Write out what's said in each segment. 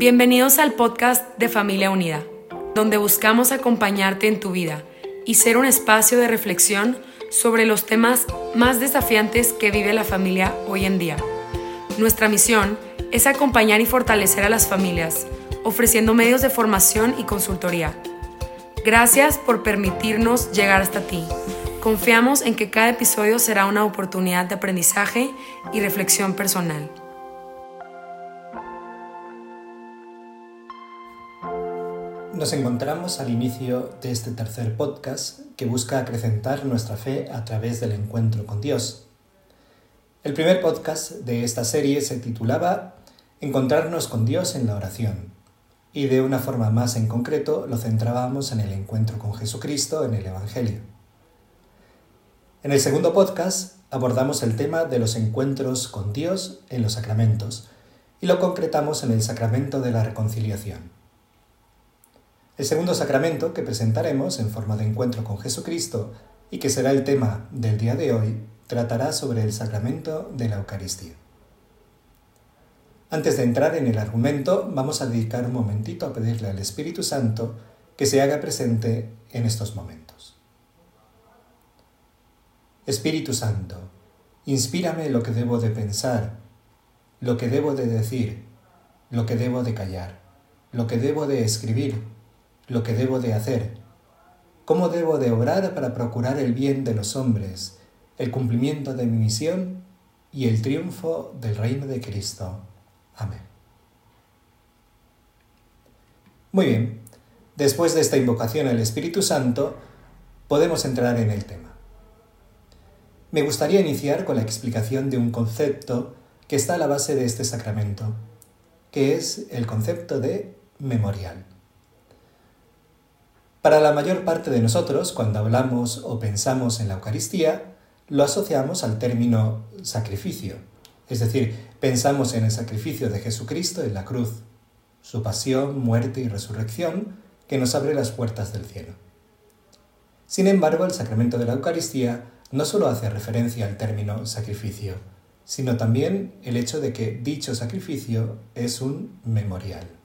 Bienvenidos al podcast de Familia Unida, donde buscamos acompañarte en tu vida y ser un espacio de reflexión sobre los temas más desafiantes que vive la familia hoy en día. Nuestra misión es acompañar y fortalecer a las familias, ofreciendo medios de formación y consultoría. Gracias por permitirnos llegar hasta ti. Confiamos en que cada episodio será una oportunidad de aprendizaje y reflexión personal. Nos encontramos al inicio de este tercer podcast que busca acrecentar nuestra fe a través del encuentro con Dios. El primer podcast de esta serie se titulaba Encontrarnos con Dios en la oración y de una forma más en concreto lo centrábamos en el encuentro con Jesucristo en el Evangelio. En el segundo podcast abordamos el tema de los encuentros con Dios en los sacramentos y lo concretamos en el sacramento de la reconciliación. El segundo sacramento que presentaremos en forma de encuentro con Jesucristo y que será el tema del día de hoy tratará sobre el sacramento de la Eucaristía. Antes de entrar en el argumento, vamos a dedicar un momentito a pedirle al Espíritu Santo que se haga presente en estos momentos. Espíritu Santo, inspírame lo que debo de pensar, lo que debo de decir, lo que debo de callar, lo que debo de escribir, lo que debo de hacer, cómo debo de obrar para procurar el bien de los hombres, el cumplimiento de mi misión y el triunfo del reino de Cristo. Amén. Muy bien, después de esta invocación al Espíritu Santo, podemos entrar en el tema. Me gustaría iniciar con la explicación de un concepto que está a la base de este sacramento, que es el concepto de memorial. Para la mayor parte de nosotros, cuando hablamos o pensamos en la Eucaristía, lo asociamos al término sacrificio, es decir, pensamos en el sacrificio de Jesucristo en la cruz, su pasión, muerte y resurrección, que nos abre las puertas del cielo. Sin embargo, el sacramento de la Eucaristía no solo hace referencia al término sacrificio, sino también el hecho de que dicho sacrificio es un memorial.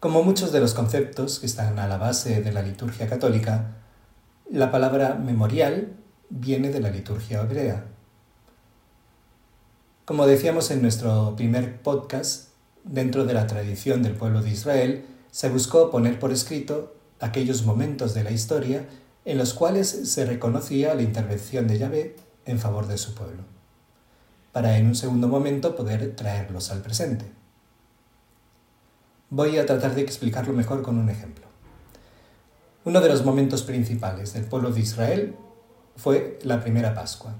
Como muchos de los conceptos que están a la base de la liturgia católica, la palabra memorial viene de la liturgia hebrea, como decíamos en nuestro primer podcast, dentro de la tradición del pueblo de Israel, se buscó poner por escrito aquellos momentos de la historia en los cuales se reconocía la intervención de Yahvé en favor de su pueblo, para en un segundo momento poder traerlos al presente. Voy a tratar de explicarlo mejor con un ejemplo. Uno de los momentos principales del pueblo de Israel fue la primera Pascua,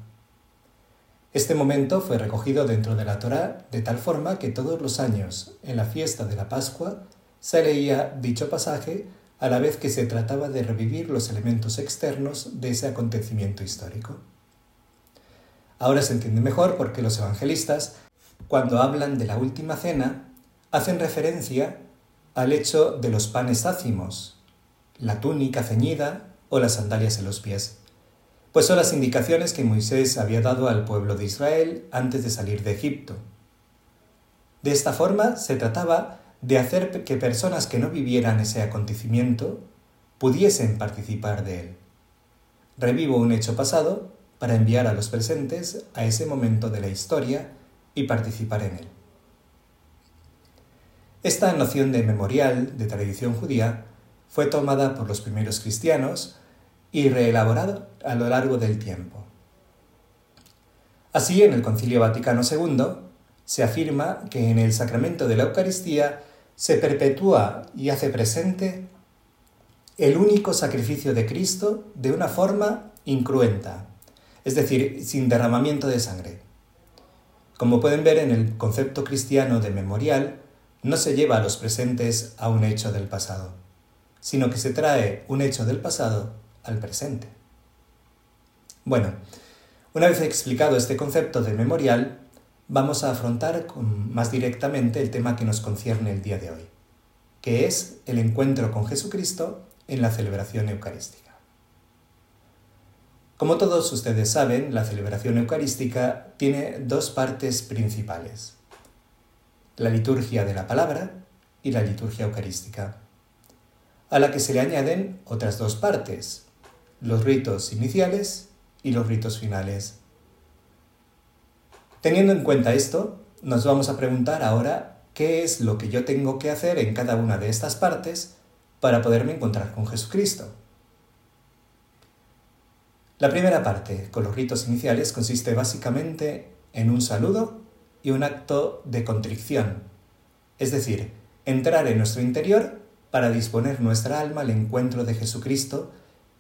este momento fue recogido dentro de la Torá de tal forma que todos los años, en la fiesta de la Pascua, se leía dicho pasaje a la vez que se trataba de revivir los elementos externos de ese acontecimiento histórico. Ahora se entiende mejor porque los evangelistas, cuando hablan de la última cena, hacen referencia al hecho de los panes ácimos, la túnica ceñida o las sandalias en los pies pues son las indicaciones que Moisés había dado al pueblo de Israel antes de salir de Egipto. De esta forma se trataba de hacer que personas que no vivieran ese acontecimiento pudiesen participar de él. Revivo un hecho pasado para enviar a los presentes a ese momento de la historia y participar en él. Esta noción de memorial de tradición judía fue tomada por los primeros cristianos y reelaborado a lo largo del tiempo. Así, en el Concilio Vaticano II se afirma que en el sacramento de la Eucaristía se perpetúa y hace presente el único sacrificio de Cristo de una forma incruenta, es decir, sin derramamiento de sangre. Como pueden ver en el concepto cristiano de memorial, no se lleva a los presentes a un hecho del pasado, sino que se trae un hecho del pasado al presente. Bueno, una vez explicado este concepto de memorial, vamos a afrontar más directamente el tema que nos concierne el día de hoy, que es el encuentro con Jesucristo en la celebración eucarística. Como todos ustedes saben, la celebración eucarística tiene dos partes principales. La liturgia de la palabra y la liturgia eucarística, a la que se le añaden otras dos partes, los ritos iniciales y los ritos finales. Teniendo en cuenta esto, nos vamos a preguntar ahora qué es lo que yo tengo que hacer en cada una de estas partes para poderme encontrar con Jesucristo. La primera parte, con los ritos iniciales, consiste básicamente en un saludo y un acto de contrición, es decir, entrar en nuestro interior para disponer nuestra alma al encuentro de Jesucristo,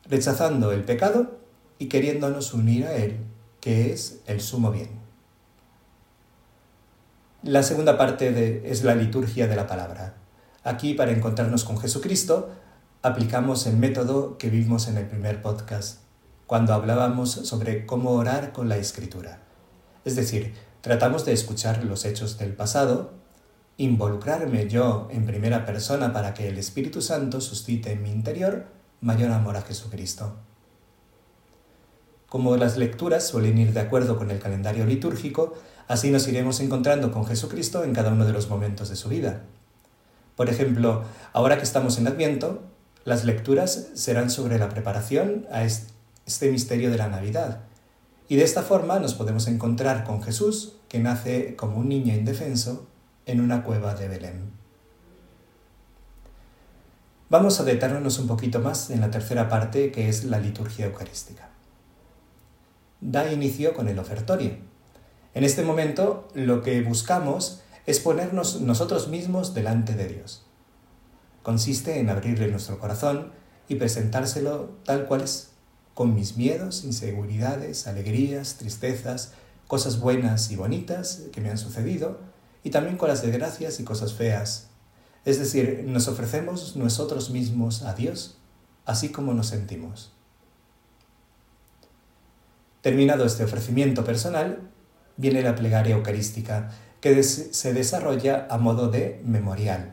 rechazando el pecado y queriéndonos unir a Él, que es el sumo bien. La segunda parte es la liturgia de la palabra. Aquí, para encontrarnos con Jesucristo, aplicamos el método que vimos en el primer podcast cuando hablábamos sobre cómo orar con la escritura. Es decir, tratamos de escuchar los hechos del pasado, involucrarme yo en primera persona para que el Espíritu Santo suscite en mi interior mayor amor a Jesucristo. Como las lecturas suelen ir de acuerdo con el calendario litúrgico, así nos iremos encontrando con Jesucristo en cada uno de los momentos de su vida. Por ejemplo, ahora que estamos en Adviento, las lecturas serán sobre la preparación a este misterio de la Navidad. Y de esta forma nos podemos encontrar con Jesús, que nace como un niño indefenso en una cueva de Belén. Vamos a detenernos un poquito más en la tercera parte, que es la liturgia eucarística. Da inicio con el ofertorio. En este momento lo que buscamos es ponernos nosotros mismos delante de Dios. Consiste en abrirle nuestro corazón y presentárselo tal cual es, con mis miedos, inseguridades, alegrías, tristezas, cosas buenas y bonitas que me han sucedido, y también con las desgracias y cosas feas. Es decir, nos ofrecemos nosotros mismos a Dios, así como nos sentimos. Terminado este ofrecimiento personal, viene la plegaria eucarística, que se desarrolla a modo de memorial.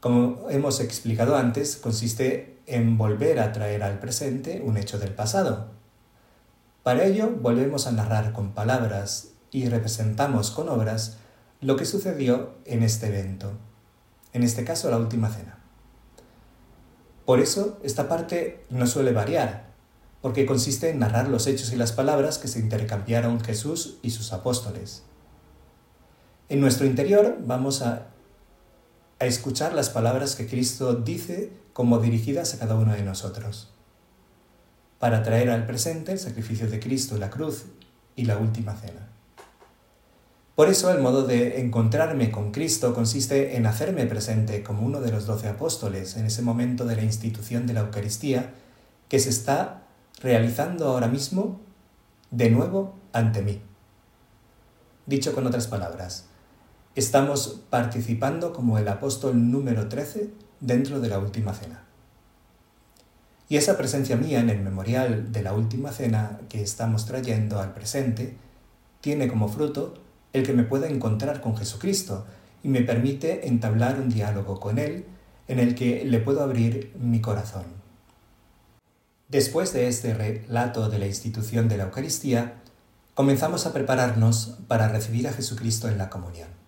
Como hemos explicado antes, consiste en volver a traer al presente un hecho del pasado. Para ello volvemos a narrar con palabras y representamos con obras lo que sucedió en este evento, en este caso la última cena. Por eso esta parte no suele variar, porque consiste en narrar los hechos y las palabras que se intercambiaron Jesús y sus apóstoles. En nuestro interior vamos a, a escuchar las palabras que Cristo dice como dirigidas a cada uno de nosotros, para traer al presente el sacrificio de Cristo, la cruz y la última cena. Por eso el modo de encontrarme con Cristo consiste en hacerme presente como uno de los doce apóstoles en ese momento de la institución de la Eucaristía que se está realizando ahora mismo de nuevo ante mí. Dicho con otras palabras, estamos participando como el apóstol número 13 dentro de la Última Cena. Y esa presencia mía en el memorial de la Última Cena que estamos trayendo al presente tiene como fruto el que me pueda encontrar con Jesucristo y me permite entablar un diálogo con Él en el que le puedo abrir mi corazón. Después de este relato de la institución de la Eucaristía, comenzamos a prepararnos para recibir a Jesucristo en la comunión.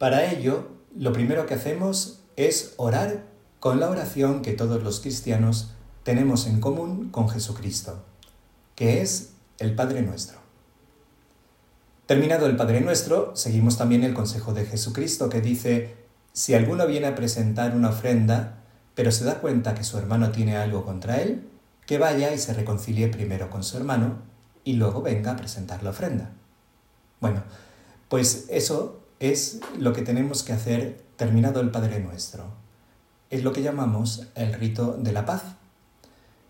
Para ello, lo primero que hacemos es orar con la oración que todos los cristianos tenemos en común con Jesucristo, que es el Padre Nuestro. Terminado el Padre Nuestro, seguimos también el consejo de Jesucristo que dice, si alguno viene a presentar una ofrenda, pero se da cuenta que su hermano tiene algo contra él, que vaya y se reconcilie primero con su hermano y luego venga a presentar la ofrenda. Bueno, pues eso es lo que tenemos que hacer terminado el Padre Nuestro. Es lo que llamamos el rito de la paz.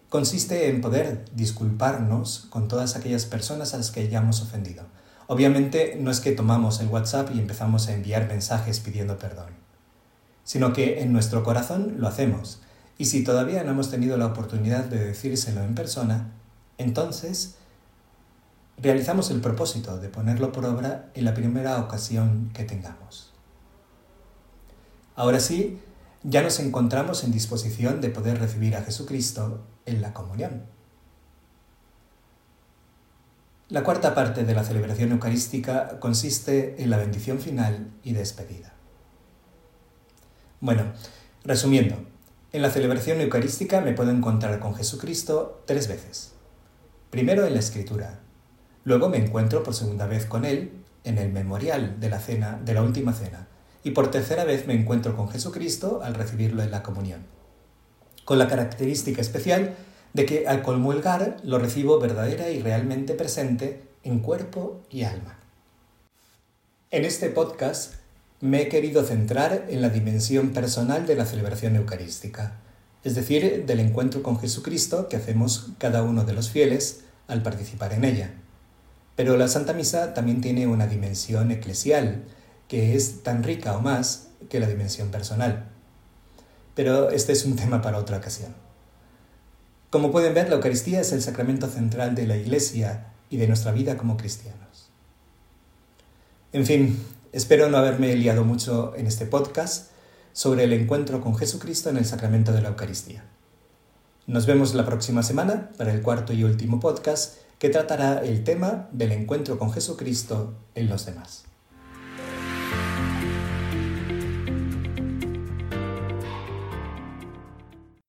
Consiste en poder disculparnos con todas aquellas personas a las que hayamos ofendido. Obviamente no es que tomamos el WhatsApp y empezamos a enviar mensajes pidiendo perdón, sino que en nuestro corazón lo hacemos. Y si todavía no hemos tenido la oportunidad de decírselo en persona, entonces realizamos el propósito de ponerlo por obra en la primera ocasión que tengamos. Ahora sí, ya nos encontramos en disposición de poder recibir a Jesucristo en la comunión. La cuarta parte de la celebración eucarística consiste en la bendición final y despedida. Bueno, resumiendo, en la celebración eucarística me puedo encontrar con Jesucristo tres veces. Primero en la Escritura, luego me encuentro por segunda vez con Él en el memorial de la cena, de la última cena, y por tercera vez me encuentro con Jesucristo al recibirlo en la comunión, con la característica especial de que al comulgar lo recibo verdadera y realmente presente en cuerpo y alma. En este podcast me he querido centrar en la dimensión personal de la celebración eucarística, es decir, del encuentro con Jesucristo que hacemos cada uno de los fieles al participar en ella. Pero la Santa Misa también tiene una dimensión eclesial, que es tan rica o más que la dimensión personal. Pero este es un tema para otra ocasión. Como pueden ver, la Eucaristía es el sacramento central de la Iglesia y de nuestra vida como cristianos. En fin, espero no haberme liado mucho en este podcast sobre el encuentro con Jesucristo en el sacramento de la Eucaristía. Nos vemos la próxima semana para el cuarto y último podcast que tratará el tema del encuentro con Jesucristo en los demás.